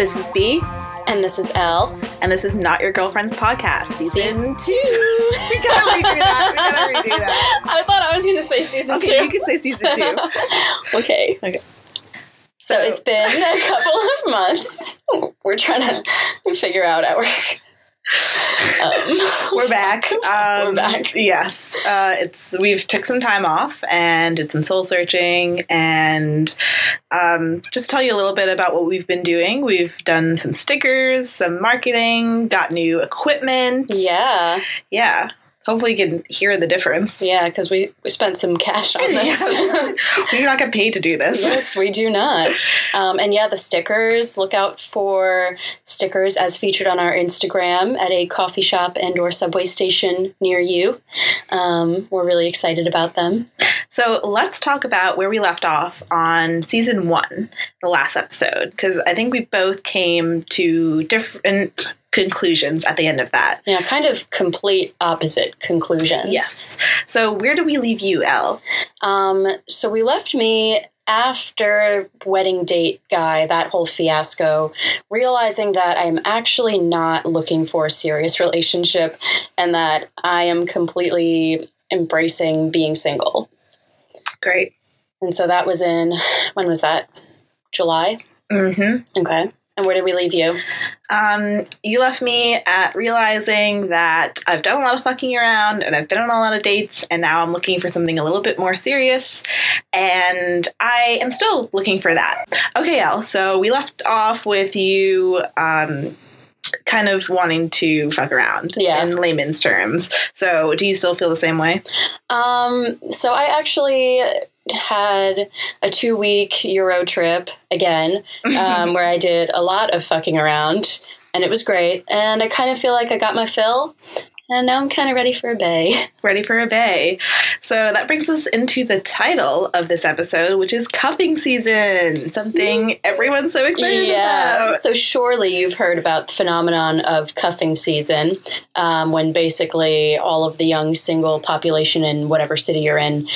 This is B, And this is L. and this is Not Your Girlfriend's Podcast, season Season two. we gotta redo that. We gotta redo that. I thought I was going to say season Okay, two. you can say season two. okay. Okay. So it's been a couple of months. We're trying to figure out our. Um, We're back. Um, We're back. Yes, uh, it's we've took some time off and did some soul searching and um, just tell you a little bit about what we've been doing. We've done some stickers, some marketing, got new equipment. yeah. yeah. Hopefully, you can hear the difference. Yeah, because we, we spent some cash on this. Yes. We're not get paid to do this. yes, we do not. Um, and yeah, the stickers. Look out for stickers as featured on our Instagram at a coffee shop and or subway station near you. Um, we're really excited about them. So let's talk about where we left off on season one, the last episode, because I think we both came to different conclusions at the end of that. Yeah, kind of complete opposite conclusions. Yes. So where do we leave you, Elle? Um, so we left me after wedding date guy, that whole fiasco, realizing that I'm actually not looking for a serious relationship and that I am completely embracing being single. Great. And so that was in, when was that? July? Mm-hmm. Okay. And where did we leave you? Um, you left me at realizing that I've done a lot of fucking around and I've been on a lot of dates, and now I'm looking for something a little bit more serious, and I am still looking for that. Okay, Elle. So we left off with you. Um, Kind of wanting to fuck around Yeah. in layman's terms. So, do you still feel the same way? Um, so I actually had a two week Euro trip again, um, where I did a lot of fucking around, and it was great. And I kind of feel like I got my fill, and now I'm kind of ready for a bay. Ready for a bay. So that brings us into the title of this episode, which is cuffing season. Something everyone's so excited about. So surely you've heard about the phenomenon of cuffing season, um, when basically all of the young single population in whatever city you're in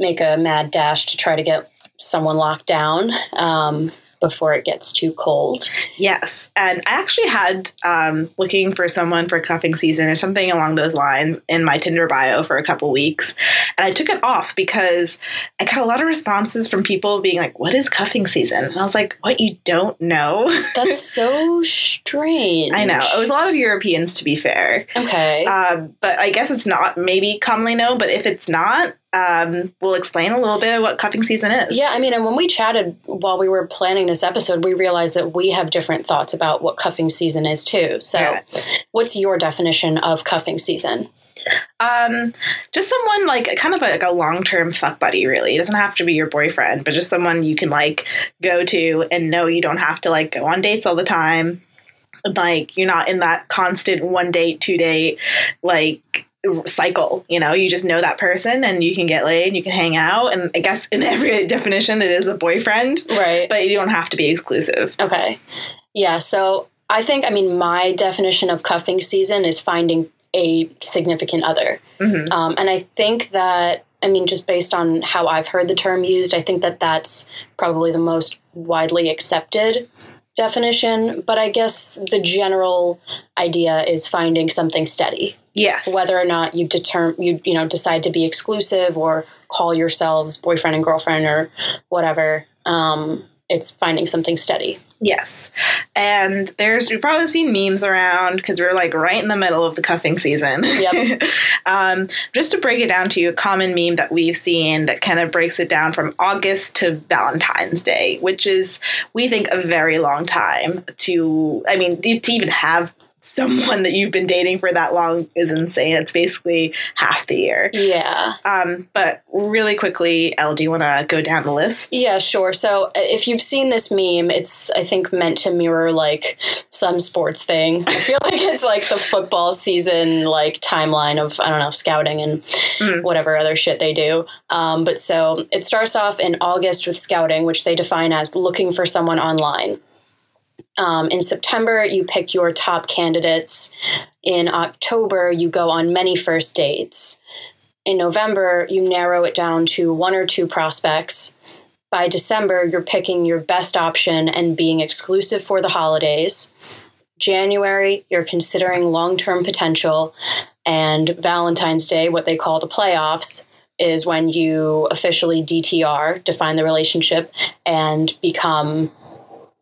make a mad dash to try to get someone locked down. Um, before it gets too cold. Yes, and I actually had um, looking for someone for cuffing season or something along those lines in my Tinder bio for a couple weeks, and I took it off because I got a lot of responses from people being like, "What is cuffing season?" And I was like, "What you don't know?" That's so strange. I know it was a lot of Europeans, to be fair, Okay. um, but I guess it's not maybe commonly known. But if it's not, um, we'll explain a little bit of what cuffing season is. yeah, I mean, and when we chatted while we were planning this episode, we realized that we have different thoughts about what cuffing season is too. So, Yeah. what's your definition of cuffing season? Um, just someone like kind of like a long term fuck buddy. Really, it doesn't have to be your boyfriend, but just someone you can like go to and know you don't have to like go on dates all the time. Like you're not in that constant one date, two date like cycle. You know, you just know that person and you can get laid, and you can hang out, and I guess in every definition it is a boyfriend, Right. but you don't have to be exclusive. Okay. Yeah, so I think, I mean, my definition of cuffing season is finding a significant other. hmm Um, and I think that, I mean, just based on how I've heard the term used, I think that that's probably the most widely accepted definition. But I guess the general idea is finding something steady, Yes, whether or not you determine you you know decide to be exclusive or call yourselves boyfriend and girlfriend or whatever. Um, it's finding something steady. Yes. And there's, you've probably seen memes around because we're like right in the middle of the cuffing season. Yep. um, just to break it down to you, a common meme that we've seen that kind of breaks it down from August to Valentine's Day, which is, we think, a very long time to, I mean, to even have someone that you've been dating for that long is insane. It's basically half the year. Yeah. Um, but really quickly, Elle, do you want to go down the list? Yeah, sure. So uh, if you've seen this meme, it's I think meant to mirror like some sports thing. I feel like it's like the football season like timeline of I don't know scouting and Mm. whatever other shit they do. Um, but so it starts off in August with scouting, which they define as looking for someone online. Um, in September, you pick your top candidates. In October, you go on many first dates. In November, you narrow it down to one or two prospects. by December, you're picking your best option and being exclusive for the holidays. January, you're considering long term potential. And Valentine's Day, what they call the playoffs, is when you officially DTR, define the relationship, and become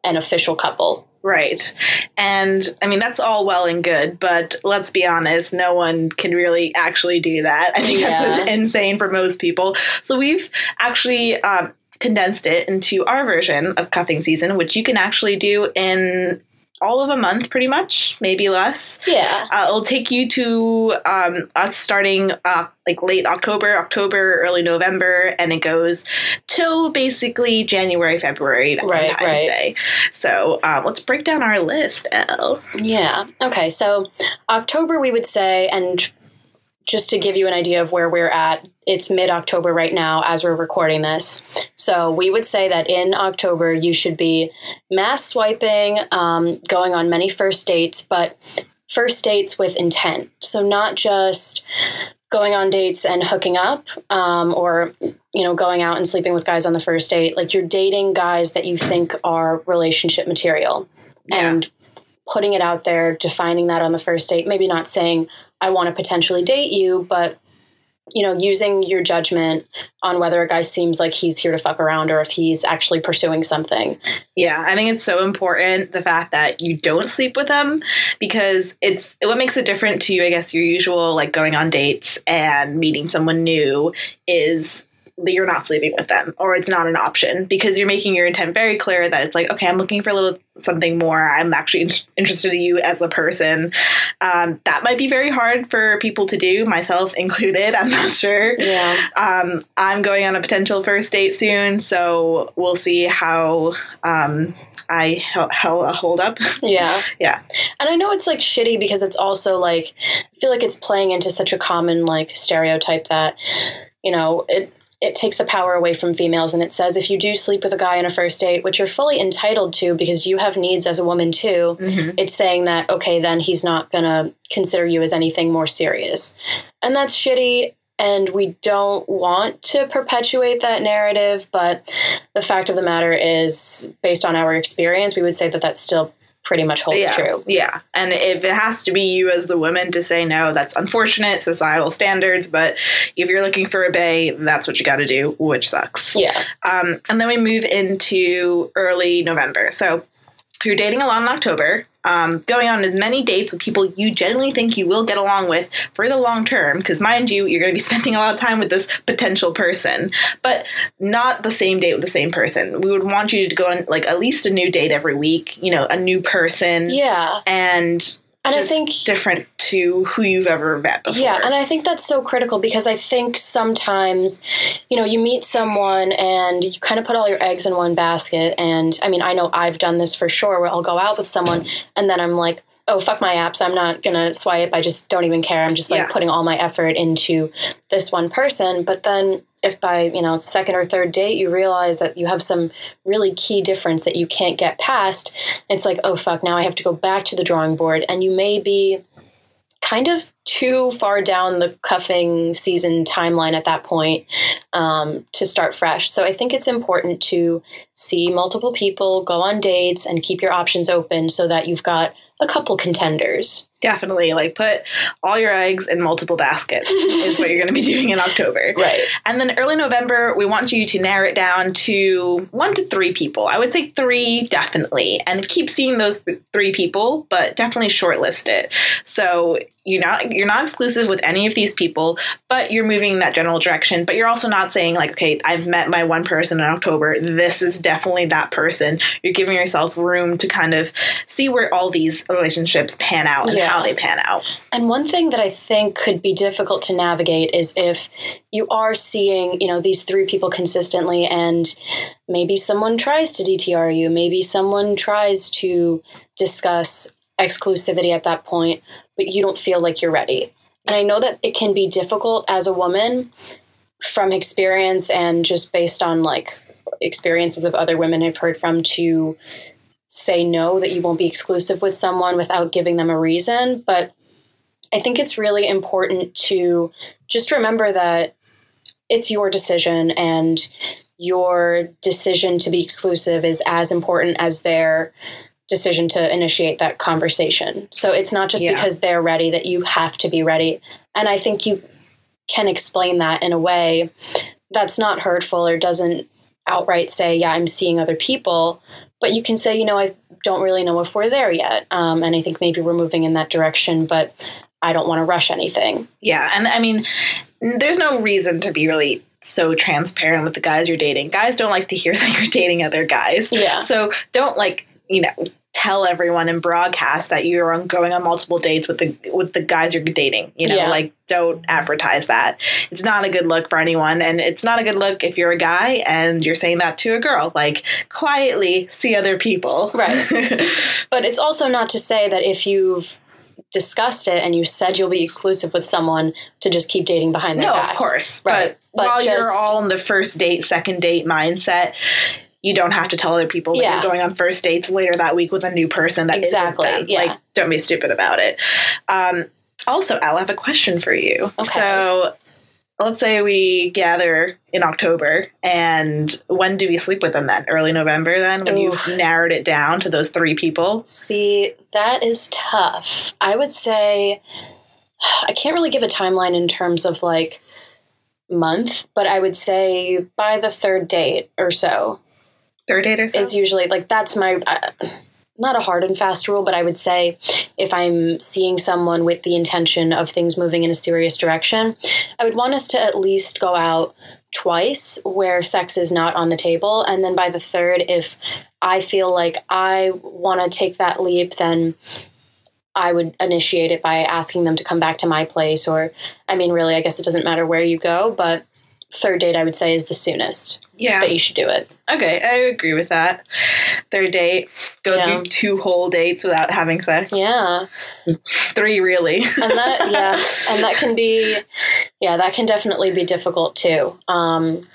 an official couple. Right. And I mean, that's all well and good, but let's be honest, no one can really actually do that. I think that's insane for most people. So we've actually um, condensed it into our version of cuffing season, which you can actually do in all of a month, pretty much, maybe less. Yeah. Uh, it'll take you to um, us starting uh, like late October, October, early November, and it goes till basically January, February, Right, Valentine's right. Day. So um, let's break down our list, Elle. Yeah. Okay. So October, we would say, and just to give you an idea of where we're at, it's mid October right now as we're recording this. So we would say that in October, you should be mass swiping, um, going on many first dates, but first dates with intent. So not just going on dates and hooking up um, or you know going out and sleeping with guys on the first date like you're dating guys that you think are relationship material Yeah. and putting it out there, defining that on the first date, maybe not saying, I want to potentially date you, but you know, using your judgment on whether a guy seems like he's here to fuck around or if he's actually pursuing something. Yeah, I think it's so important the fact that you don't sleep with them because it's what makes it different to you, I guess your usual like going on dates and meeting someone new is that you're not sleeping with them or it's not an option because you're making your intent very clear that it's like okay i'm looking for a little something more i'm actually in- interested in you as a person um, that might be very hard for people to do myself included i'm not sure Yeah. um, I'm going on a potential first date soon, so we'll see how um, I how, how hold up. Yeah. Yeah. And I know it's like shitty because it's also like I feel like it's playing into such a common like stereotype that you know, it it takes the power away from females. And it says if you do sleep with a guy on a first date, which you're fully entitled to because you have needs as a woman too, mm-hmm. it's saying that okay, then he's not going to consider you as anything more serious. And that's shitty. And we don't want to perpetuate that narrative, but the fact of the matter is based on our experience, we would say that that's still pretty much holds yeah, true. yeah, and if it has to be you as the woman to say no, that's unfortunate societal standards. But if you're looking for a bay, that's what you got to do, which sucks. Yeah. Um, and then we move into early November. So you're dating a lot in October, um, going on as many dates with people you genuinely think you will get along with for the long term. Because mind you, you're going to be spending a lot of time with this potential person, but not the same date with the same person. We would want you to go on like at least a new date every week. You know, a new person, Yeah. and And I think different to who you've ever met before. Yeah, and I think that's so critical because I think sometimes, you know, you meet someone and you kind of put all your eggs in one basket. And I mean, I know I've done this for sure where I'll go out with someone and then I'm like, oh, fuck my apps. I'm not going to swipe. I just don't even care. I'm just like Yeah. putting all my effort into this one person. But then if by, you know, second or third date you realize that you have some really key difference that you can't get past, it's like, oh, fuck, now I have to go back to the drawing board. And you may be kind of too far down the cuffing season timeline at that point um, to start fresh. So I think it's important to see multiple people, go on dates, and keep your options open so that you've got a couple contenders. Definitely, like put all your eggs in multiple baskets is what you're going to be doing in October. Right. And then early November, we want you to narrow it down to one to three people. I would say three, definitely, and keep seeing those th- three people, but definitely shortlist it. So you're not you're not exclusive with any of these people, but you're moving in that general direction. But you're also not saying like, okay, I've met my one person in October. This is definitely that person. You're giving yourself room to kind of see where all these relationships pan out and Yeah. how they pan out. And one thing that I think could be difficult to navigate is if you are seeing, you know, these three people consistently and maybe someone tries to DTR you, maybe someone tries to discuss exclusivity at that point, but you don't feel like you're ready. And I know that it can be difficult as a woman from experience and just based on like experiences of other women I've heard from to say no that you won't be exclusive with someone without giving them a reason, but I think it's really important to just remember that it's your decision and your decision to be exclusive is as important as their decision to initiate that conversation. So it's not just Yeah. because they're ready that you have to be ready. And I think you can explain that in a way that's not hurtful or doesn't outright say, yeah, I'm seeing other people. But you can say, you know, I don't really know if we're there yet. Um, and I think maybe we're moving in that direction, but I don't want to rush anything. Yeah, and I mean, there's no reason to be really so transparent with the guys you're dating. Guys don't like to hear that you're dating other guys. Yeah. So don't like, you know, tell everyone and broadcast that you're on going on multiple dates with the with the guys you're dating. You know, Yeah. like don't advertise that. It's not a good look for anyone and it's not a good look if you're a guy and you're saying that to a girl. Like quietly see other people. Right. But it's also not to say that if you've discussed it and you said you'll be exclusive with someone to just keep dating behind their no, backs. of course. Right. But, while you're all in the first date, second date mindset, you don't have to tell other people that Yeah. you're going on first dates later that week with a new person that Exactly, isn't them. yeah. Like, don't be stupid about it. Um, also, Al, I have a question for you. Okay. So, let's say we gather in October, and when do we sleep with them then? Early November, then, when you've narrowed it down to those three people? See, that is tough. I would say I can't really give a timeline in terms of like month, but I would say by the third date or so Third date or so? is usually like that's my uh, not a hard and fast rule, but I would say if I'm seeing someone with the intention of things moving in a serious direction, I would want us to at least go out twice where sex is not on the table. And then by the third, if I feel like I want to take that leap, then I would initiate it by asking them to come back to my place. Or, I mean, really, I guess it doesn't matter where you go, but third date, I would say, is the soonest yeah. that you should do it. Okay, I agree with that. Third date, go Yeah. do two whole dates without having sex. Yeah. Three, really. and that yeah and that can be yeah that can definitely be difficult too um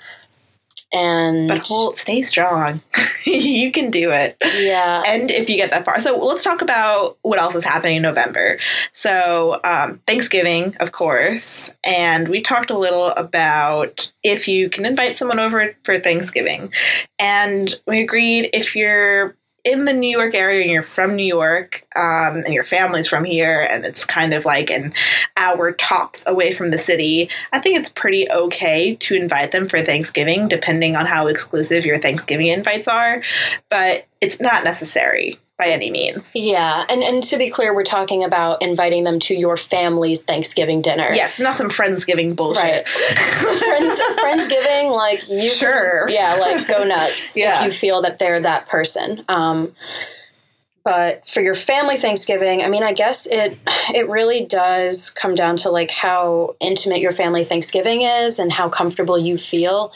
and but hold, stay strong. you can do it. yeah And if you get that far, so let's talk about what else is happening in November. So um, Thanksgiving, of course, and we talked a little about if you can invite someone over for Thanksgiving, and we agreed if you're in the New York area and you're from New York, um, and your family's from here, and it's kind of like an hour tops away from the city, I think it's pretty okay to invite them for Thanksgiving, depending on how exclusive your Thanksgiving invites are. But it's not necessary by any means. yeah and and to be clear we're talking about inviting them to your family's thanksgiving dinner Yes, not some Friendsgiving bullshit. Right. Friends, friendsgiving like you can- Sure. yeah like go nuts Yeah. if you feel that they're that person um but for your family thanksgiving i mean i guess it it really does come down to like how intimate your family thanksgiving is and how comfortable you feel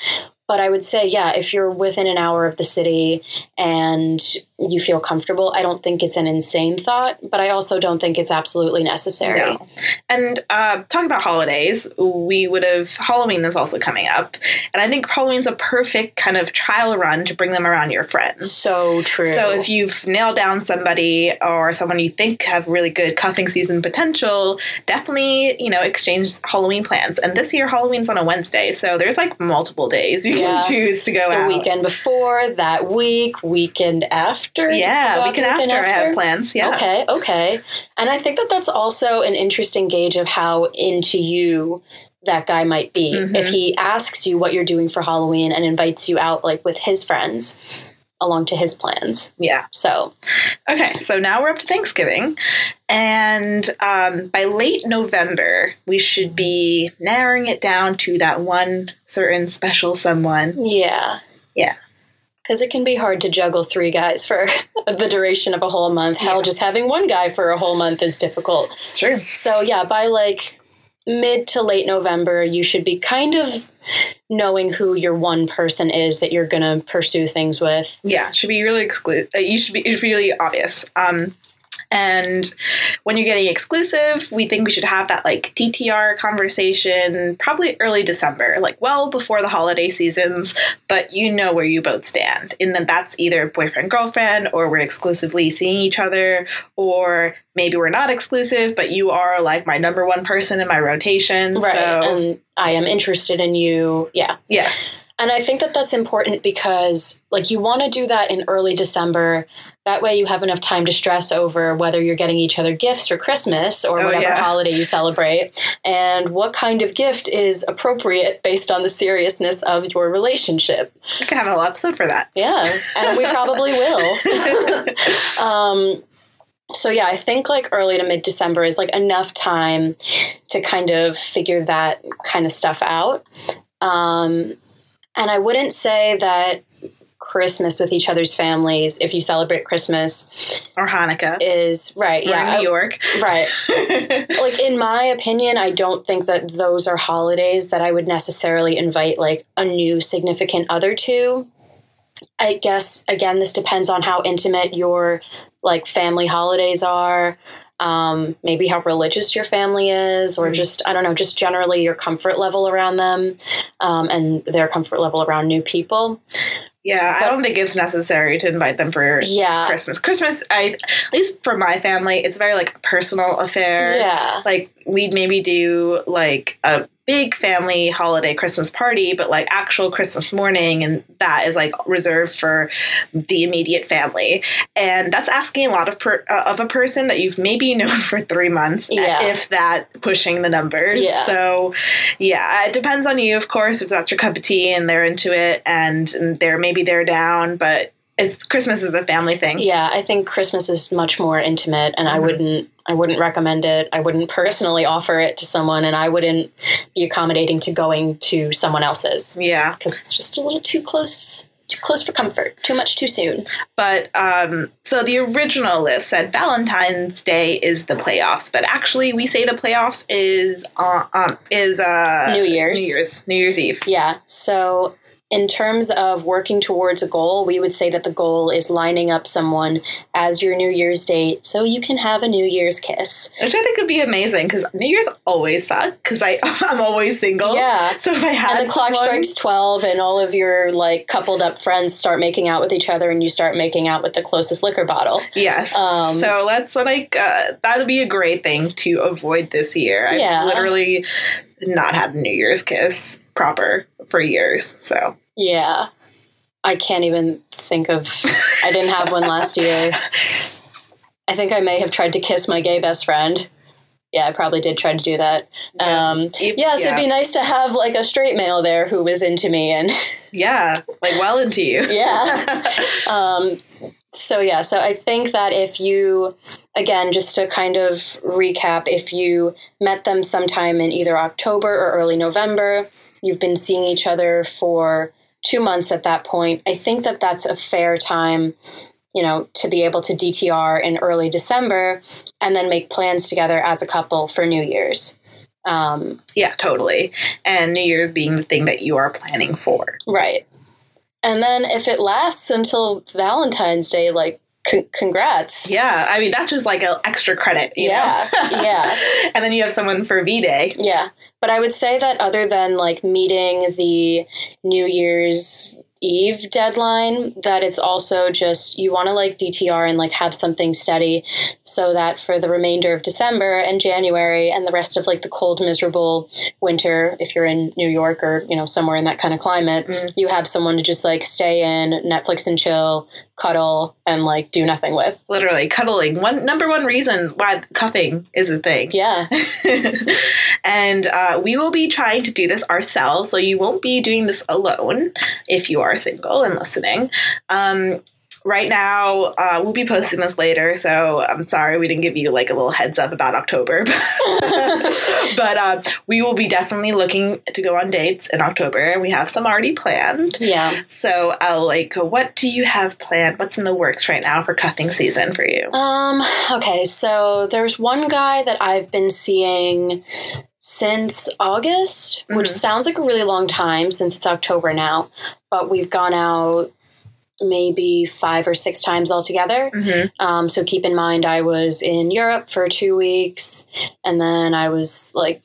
but i would say yeah if you're within an hour of the city and you feel comfortable i don't think it's an insane thought but i also don't think it's absolutely necessary No. And uh, talking about holidays, we would have Halloween is also coming up, and I think Halloween's a perfect kind of trial run to bring them around your friends. so true So if you've nailed down somebody or someone you think have really good cuffing season potential, definitely you know exchange Halloween plans. And this year Halloween's on a Wednesday, so there's like multiple days you Yeah. can choose to go the out. weekend before, that week, weekend after. You Yeah, we can the after, I have plans. Yeah. Okay, okay. And I think that that's also an interesting gauge of how into you that guy might be. Mhm. If he asks you what you're doing for Halloween and invites you out like with his friends along to his plans. Yeah. So, Okay, so now we're up to Thanksgiving, and um, by late November, we should be narrowing it down to that one certain special someone. yeah. Yeah. Because it can be hard to juggle three guys for the duration of a whole month. Hell, Yeah. just having one guy for a whole month is difficult. It's true. So yeah, by like mid to late November, you should be kind of knowing who your one person is that you're gonna pursue things with. Yeah, should be really exclusive. Uh, you should be. It should be really obvious. Um, and when you're getting exclusive, we think we should have that like DTR conversation probably early December, like well before the holiday seasons. But you know where you both stand, and then that's either boyfriend girlfriend, or we're exclusively seeing each other, or maybe we're not exclusive, but you are like my number one person in my rotation. Right. So And I am interested in you. Yeah. yes, And I think that that's important because, like, you want to do that in early December. That way, you have enough time to stress over whether you're getting each other gifts for Christmas or Oh, whatever yeah. holiday you celebrate, and what kind of gift is appropriate based on the seriousness of your relationship. We can have a whole episode for that. Yeah, and we probably will. um, so yeah, I think like early to mid December is like enough time to kind of figure that kind of stuff out. Um, and I wouldn't say that Christmas with each other's families, if you celebrate Christmas, or Hanukkah. is right. Yeah, New York. right. like in my opinion i don't think that those are holidays that i would necessarily invite like a new significant other to i guess again this depends on how intimate your like family holidays are um, maybe how religious your family is or Mm. just i don't know just generally your comfort level around them um, and their comfort level around new people Yeah, I don't think it's necessary to invite them for yeah Christmas. Christmas, I at least for my family, it's very like personal affair. yeah Like we'd maybe do like a big family holiday Christmas party, but like actual Christmas morning, and that is like reserved for the immediate family. And that's asking a lot of per, uh, of a person that you've maybe known for three months, Yeah. if that, pushing the numbers. Yeah. So yeah, it depends on you, of course, if that's your cup of tea and they're into it, and, and they're maybe they're down, but. It's Christmas is a family thing. Yeah, I think Christmas is much more intimate, and I Mhm. wouldn't, I wouldn't recommend it. I wouldn't personally offer it to someone, and I wouldn't be accommodating to going to someone else's Yeah. because it's just a little too close, too close for comfort, too much too soon. But um, so the original list said Valentine's Day is the playoffs, but actually we say the playoffs is uh, um, is uh, New Year's. New Year's, New Year's Eve. Yeah. So, in terms of working towards a goal, we would say that the goal is lining up someone as your New Year's date, so you can have a New Year's kiss. Which I think would be amazing because New Year's always suck because I I'm always single. Yeah. So if I had and the clock strikes 12 and all of your like coupled up friends start making out with each other and you start making out with the closest liquor bottle Yes. Um, so let's like uh, that would be a great thing to avoid this year. I've Yeah. literally not had a New Year's kiss proper for years. So. Yeah. I can't even think of i didn't have one last year. I think i may have tried to kiss my gay best friend. Yeah i probably did try to do that. Um If- yes it'd be nice to have like a straight male there who was into me and yeah, like well into you. Yeah. um, so yeah, so I think that if you, again, just to kind of recap, if you met them sometime in either October or early November, you've been seeing each other for two months at that point. I think that that's a fair time, you know, to be able to DTR in early December and then make plans together as a couple for New Year's. Um, Yeah, totally. And New Year's being the thing that you are planning for. Right. And then if it lasts until Valentine's Day, like, c- congrats. Yeah, I mean that's just like an extra credit, you Yeah, know. yeah. And then you have someone for V Day. Yeah. But I would say that other than like meeting the New Year's Eve deadline, that it's also just you want to like DTR and like have something steady so that for the remainder of December and January and the rest of like the cold, miserable winter, if you're in New York or, you know, somewhere in that kind of climate, Mm. you have someone to just like stay in, Netflix and chill, cuddle, and like do nothing with. Literally cuddling. One number one reason why cuffing is a thing. Yeah. and uh, we will be trying to do this ourselves, so you won't be doing this alone if you are single and listening. Um, right now, uh, we'll be posting this later, so I'm sorry we didn't give you like a little heads up about October. but uh, we will be definitely looking to go on dates in October, and we have some already planned. Yeah. So, uh, like, what do you have planned? What's in the works right now for cuffing season for you? Um, okay, so there's one guy that I've been seeing since August, which Mhm. sounds like a really long time since it's October now, but we've gone out maybe five or six times altogether. Mm-hmm. Um, so keep in mind, I was in Europe for two weeks, and then I was like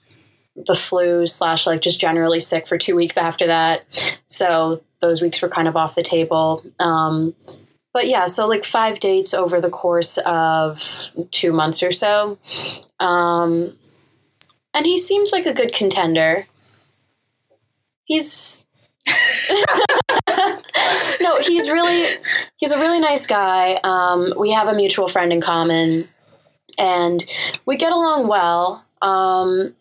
the flu slash like just generally sick for two weeks after that. So those weeks were kind of off the table. Um, but yeah, so like five dates over the course of two months or so. Um, and he seems like a good contender. He's no, he's really he's a really nice guy. Um, we have a mutual friend in common, and we get along well. Um,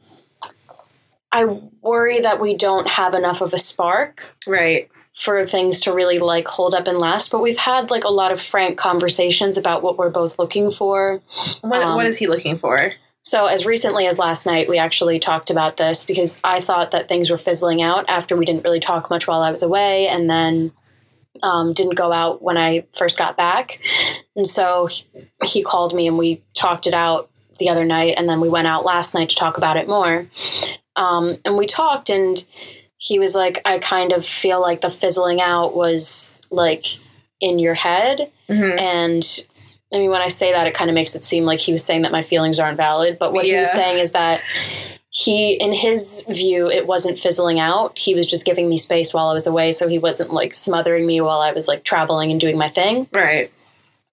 I worry that we don't have enough of a spark Right. for things to really like hold up and last. But we've had like a lot of frank conversations about what we're both looking for. What, Um, what is he looking for? So, as recently as last night, we actually talked about this because I thought that things were fizzling out after we didn't really talk much while I was away and then um, didn't go out when I first got back. And so he, he called me and we talked it out the other night. And then we went out last night to talk about it more. Um, and we talked, and he was like, I kind of feel like the fizzling out was like in your head. Mhm. And I mean, when I say that, it kind of makes it seem like he was saying that my feelings aren't valid. But what he was saying is that he, in his view, it wasn't fizzling out. He was just giving me space while I was away. So he wasn't like smothering me while I was like traveling and doing my thing. Right.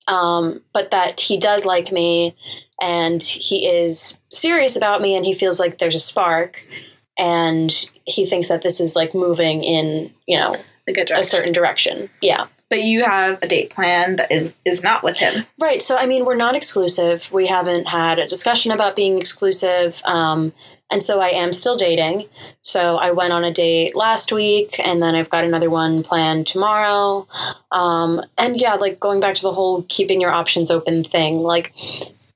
Um, but that he does like me and he is serious about me and he feels like there's a spark. And he thinks that this is like moving in, you know, a certain direction. Yeah. But you have a date plan that is is not with him. Right. So, I mean, we're not exclusive. We haven't had a discussion about being exclusive. Um, and so I am still dating. So I went on a date last week and then I've got another one planned tomorrow. Um, and yeah, like going back to the whole keeping your options open thing, like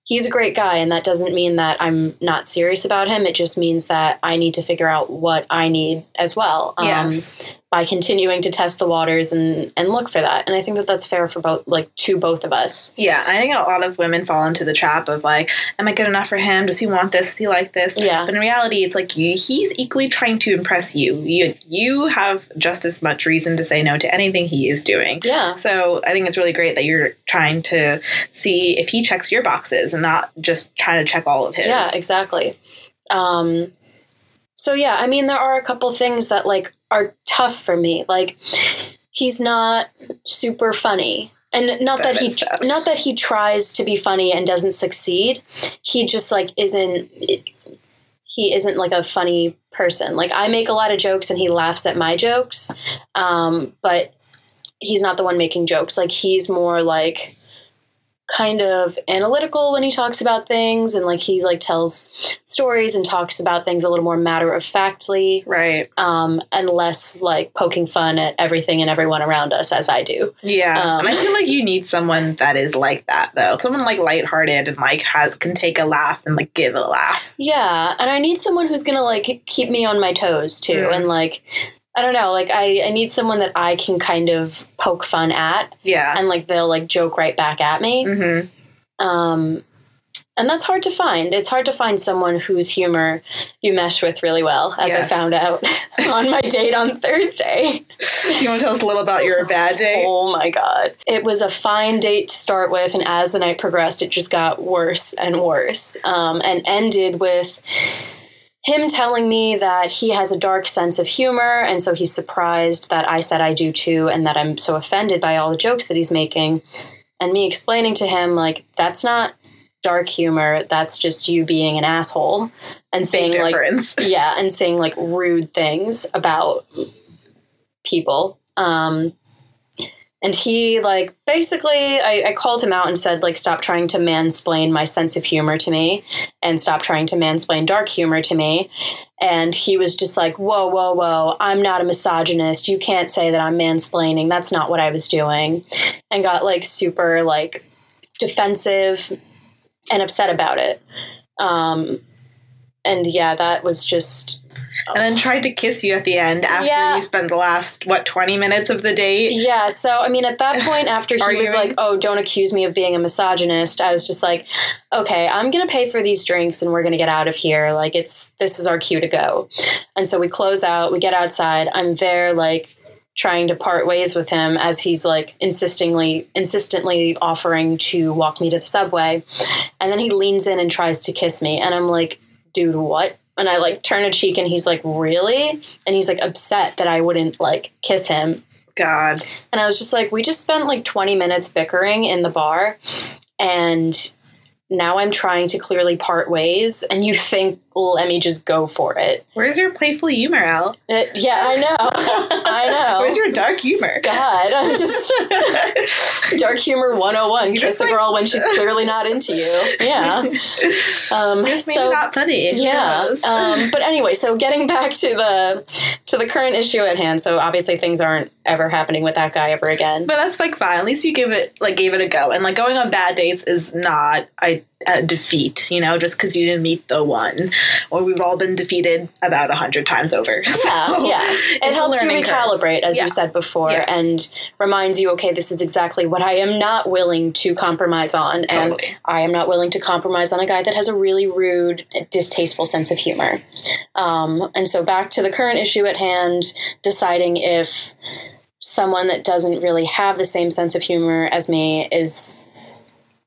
he's a great guy. And that doesn't mean that I'm not serious about him. It just means that I need to figure out what I need as well. Um, Yes. By continuing to test the waters and and look for that and i think that that's fair for both like to both of us Yeah, I think a lot of women fall into the trap of like, am I good enough for him? Does he want this? Does he like this? Yeah. But in reality, it's like you, he's equally trying to impress you. You you have just as much reason to say no to anything he is doing. yeah So I think it's really great that you're trying to see if he checks your boxes and not just trying to check all of his. Yeah, exactly. Um, so yeah, I mean, there are a couple things that like are tough for me. Like, he's not super funny, and not that, That he tough. not that he tries to be funny and doesn't succeed. He just like isn't. He isn't like a funny person. Like I make a lot of jokes and he laughs at my jokes, um, but he's not the one making jokes. Like he's more like kind of analytical when he talks about things and like he like tells stories and talks about things a little more matter of factly Right. um, and less like poking fun at everything and everyone around us as I do. Yeah. Um, and I feel like you need someone that is like that though. Someone like lighthearted and like has can take a laugh and like give a laugh. Yeah, and I need someone who's gonna like keep me on my toes too, Mm. and like I don't know, like I I need someone that I can kind of poke fun at, Yeah. and like they'll like joke right back at me. Mm-hmm. Um, and that's hard to find. It's hard to find someone whose humor you mesh with really well, as I found out on my date on Thursday. You want to tell us a little about your bad day? Oh my god. It was a fine date to start with, and as the night progressed, it just got worse and worse. Um, and ended with him telling me that he has a dark sense of humor, and so he's surprised that I said I do too, and that I'm so offended by all the jokes that he's making. And me explaining to him, like, that's not dark humor, that's just you being an asshole. And Big saying, like, yeah, and saying like rude things about people. Um, and he like basically, I, I called him out and said like, stop trying to mansplain my sense of humor to me, and stop trying to mansplain dark humor to me. And he was just like, whoa, whoa, whoa, I'm not a misogynist. You can't say that I'm mansplaining. That's not what I was doing. And got like super like defensive and upset about it. Um, and yeah, that was just and then tried to kiss you at the end after Yeah. you spent the last what 20 minutes of the date. yeah. So I mean, at that point, after he was like, "Oh, don't accuse me of being a misogynist," I was just like, "Okay, I'm gonna pay for these drinks and we're gonna get out of here. Like, it's this is our cue to go." And so we close out. We get outside. I'm there, like trying to part ways with him as he's like insistingly insistently offering to walk me to the subway and then he leans in and tries to kiss me and i'm like dude what and i like turn a cheek and he's like really and he's like upset that i wouldn't like kiss him God. and I was just like, we just spent like 20 minutes bickering in the bar. And now I'm trying to clearly part ways. And you think let me just go for it. Where's your playful humor, Al? It- yeah, I know. I know. Where's your dark humor? God, I'm just dark humor 101. Kiss just a like- girl when she's clearly not into you. Yeah. Um, maybe so not funny. Yeah. Um, but anyway, so getting back to the to the current issue at hand. So obviously things aren't ever happening with that guy ever again. But that's like fine. At least you give it like gave it a go. And like going on bad dates is not a, a defeat, you know, just because you didn't meet the one. Or we've all been defeated about a hundred times over. Yeah, So, yeah. It helps you learning curve. recalibrate, as Yeah. you said before, Yes. and reminds you, okay, this is exactly what I am not willing to compromise on. And I am not willing to compromise on a guy that has a really rude, distasteful sense of humor. Um, and so back to the current issue at hand, deciding if someone that doesn't really have the same sense of humor as me is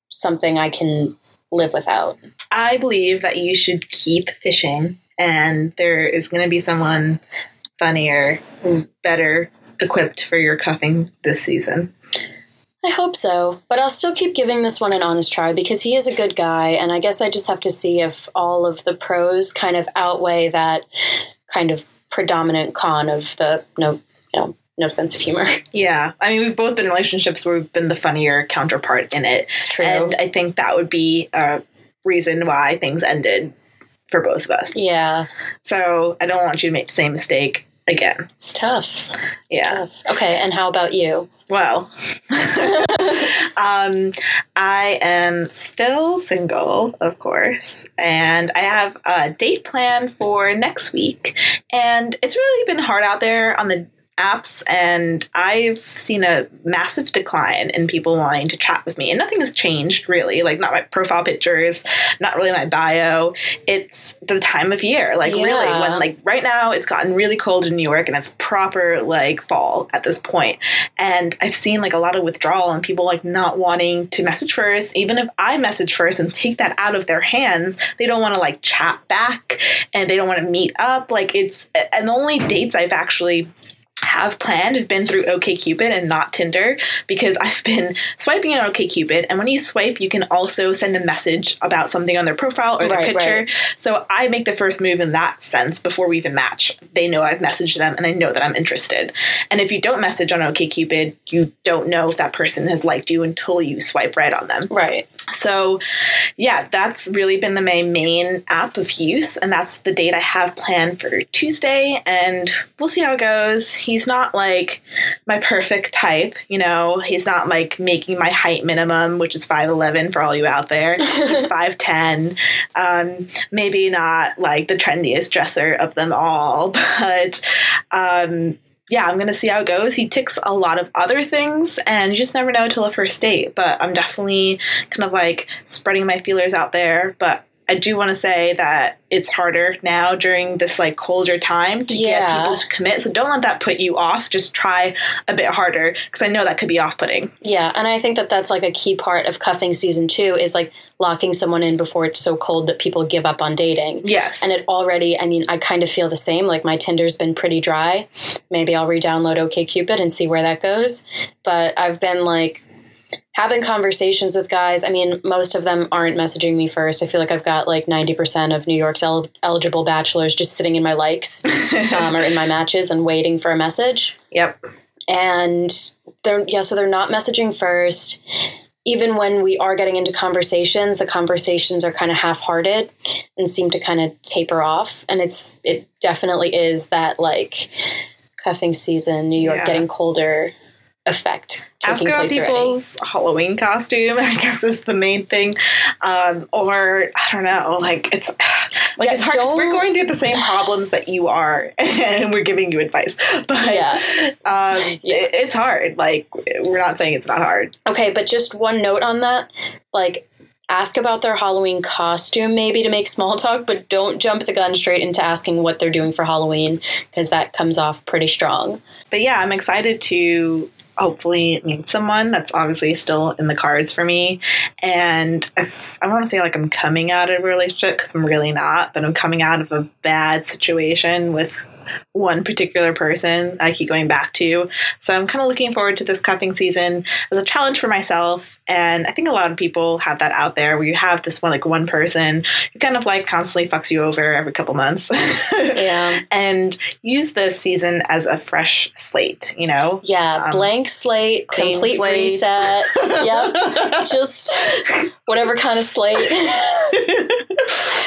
something I can live without. I believe that you should keep fishing, and there is going to be someone funnier, better equipped for your cuffing this season. I hope so, but I'll still keep giving this one an honest try because he is a good guy, and I guess I just have to see if all of the pros kind of outweigh that kind of predominant con of the no, you know, no sense of humor. Yeah, I mean, we've both been in relationships where we've been the funnier counterpart in it, It's true. and I think that would be a reason why things ended for both of us. yeah, So I don't want you to make the same mistake again. it's tough. It's Yeah. tough. Okay, and how about you? Well, um, I am still single, of course, and I have a date plan for next week. And it's really been hard out there on the apps, and I've seen a massive decline in people wanting to chat with me. And nothing has changed, really. Like, not my profile pictures, not really my bio. It's the time of year. Like, really, when, like, right now it's gotten really cold in New York, and it's proper, like, fall at this point and I've seen like a lot of withdrawal and people like not wanting to message first. Even if I message first and take that out of their hands, they don't want to like chat back and they don't want to meet up. Like it's and the only dates I've actually have planned have been through OKCupid and not Tinder because I've been swiping on OKCupid and when you swipe you can also send a message about something on their profile or their Right, picture. right. So I make the first move in that sense before we even match. They know I've messaged them and I know that I'm interested. And if you don't message on OKCupid, you don't know if that person has liked you until you swipe right on them. Right. So, yeah, that's really been the my main app of use, and that's the date I have planned for Tuesday, and we'll see how it goes. He's not like my perfect type, you know. He's not like making my height minimum, which is five eleven for all you out there. He's five ten. Um, maybe not like the trendiest dresser of them all, but um, yeah, I'm gonna see how it goes. He ticks a lot of other things, and you just never know until a first date. But I'm definitely kind of like spreading my feelers out there. But I do want to say that it's harder now during this like colder time to Yeah. get people to commit. So don't let that put you off. Just try a bit harder because I know that could be off-putting. Yeah, and I think that that's like a key part of cuffing season two is like locking someone in before it's so cold that people give up on dating. Yes, And it already, I mean, I kind of feel the same. Like my Tinder's been pretty dry. Maybe I'll re-download OkCupid and see where that goes. But I've been like having conversations with guys. I mean, most of them aren't messaging me first. I feel like I've got like 90% of New York's el- eligible bachelors just sitting in my likes um, or in my matches and waiting for a message yep. and they're yeah so they're not messaging first even when we are getting into conversations the conversations are kind of half-hearted and seem to kind of taper off and it's it definitely is that like cuffing season new york Yeah. getting colder effect Ask about place already people's Halloween costume. I guess is the main thing, um, or I don't know. Like it's like Yeah, it's hard. we're going through the same problems that you are, and we're giving you advice. But Yeah. um, it, it's hard. Like we're not saying it's not hard. okay but just one note on that like ask about their halloween costume maybe to make small talk but don't jump the gun straight into asking what they're doing for halloween because that comes off pretty strong But yeah, I'm excited to hopefully meet someone that's obviously still in the cards for me. And if, I don't want to say like I'm coming out of a relationship because I'm really not, but I'm coming out of a bad situation with one particular person I keep going back to. So I'm kind of looking forward to this cuffing season as a challenge for myself. And I think a lot of people have that out there where you have this one like one person who kind of like constantly fucks you over every couple months. Yeah. and use this season as a fresh slate, you know? Yeah, Um, blank slate, complete slate. reset. yep, just whatever kind of slate.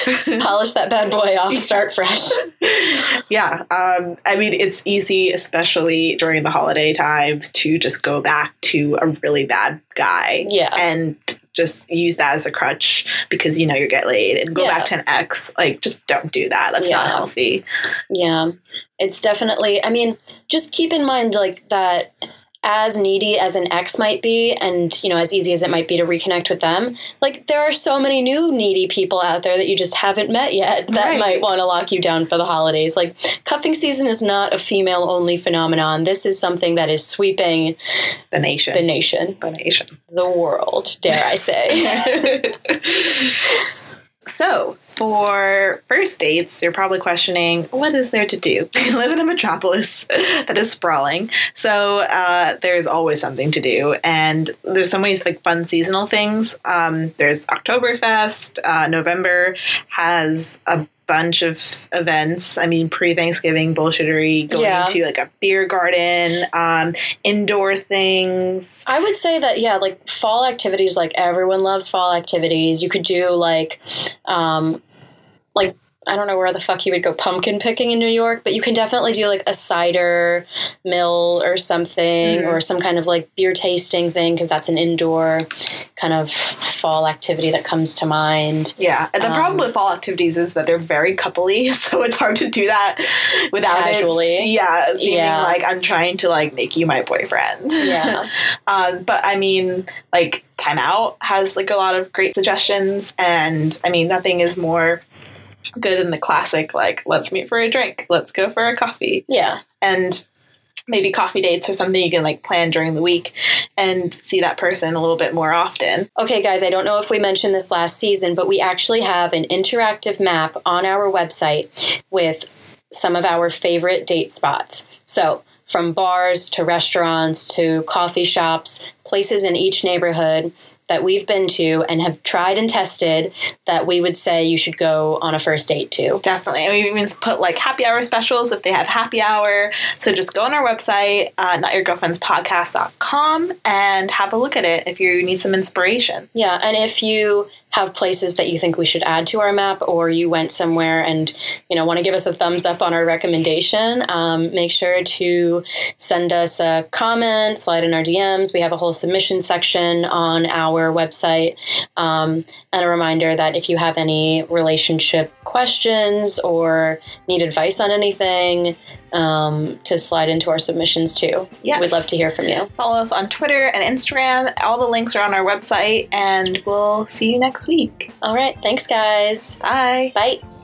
Just polish that bad boy off, start fresh. yeah. Um, I mean, it's easy, especially during the holiday times, to just go back to a really bad guy Yeah. and just use that as a crutch because you know you get laid and go Yeah. back to an ex. Like, just don't do that. That's not healthy. Yeah. It's definitely, I mean, just keep in mind like that as needy as an ex might be and, you know, as easy as it might be to reconnect with them, like there are so many new needy people out there that you just haven't met yet that Right. might want to lock you down for the holidays. Like cuffing season is not a female only phenomenon. This is something that is sweeping The nation. the nation, the nation. the world, dare I say. so, for first dates, you're probably questioning what is there to do? We live in a metropolis that is sprawling, so uh, there's always something to do, and there's so many like fun seasonal things. Um, there's Oktoberfest. Uh, November has a bunch of events. I mean, pre-Thanksgiving bullshittery, going Yeah. to like a beer garden, um, indoor things. I would say that yeah, like fall activities, like everyone loves fall activities. You could do like, um, like I don't know where the fuck you would go pumpkin picking in New York, but you can definitely do like a cider mill or something, Mhm. or some kind of like beer tasting thing because that's an indoor kind of fall activity that comes to mind. Yeah, and the problem Um, with fall activities is that they're very coupley, so it's hard to do that without Casually. It, yeah, seeming Yeah. like I'm trying to like make you my boyfriend. Yeah, um, but I mean, like Time Out has like a lot of great suggestions, and I mean, nothing is more good in the classic like let's meet for a drink, let's go for a coffee, yeah, and maybe coffee dates or something you can like plan during the week and see that person a little bit more often. Okay, guys, I don't know if we mentioned this last season, but we actually have an interactive map on our website with some of our favorite date spots. So, from bars to restaurants to coffee shops, places in each neighborhood that we've been to and have tried and tested that we would say you should go on a first date to. Definitely. And we even put like happy hour specials if they have happy hour. So just go on our website, uh, notyourgirlfriendspodcast.com, and have a look at it if you need some inspiration. Yeah, and if you have places that you think we should add to our map, or you went somewhere and you know want to give us a thumbs up on our recommendation, um, make sure to send us a comment, slide in our DMs. We have a whole submission section on our website, um, and a reminder that if you have any relationship questions or need advice on anything. Um, to slide into our submissions too. Yes. We'd love to hear from you. Follow us on Twitter and Instagram. All the links are on our website, and we'll see you next week. All right. Thanks, guys. Bye. Bye.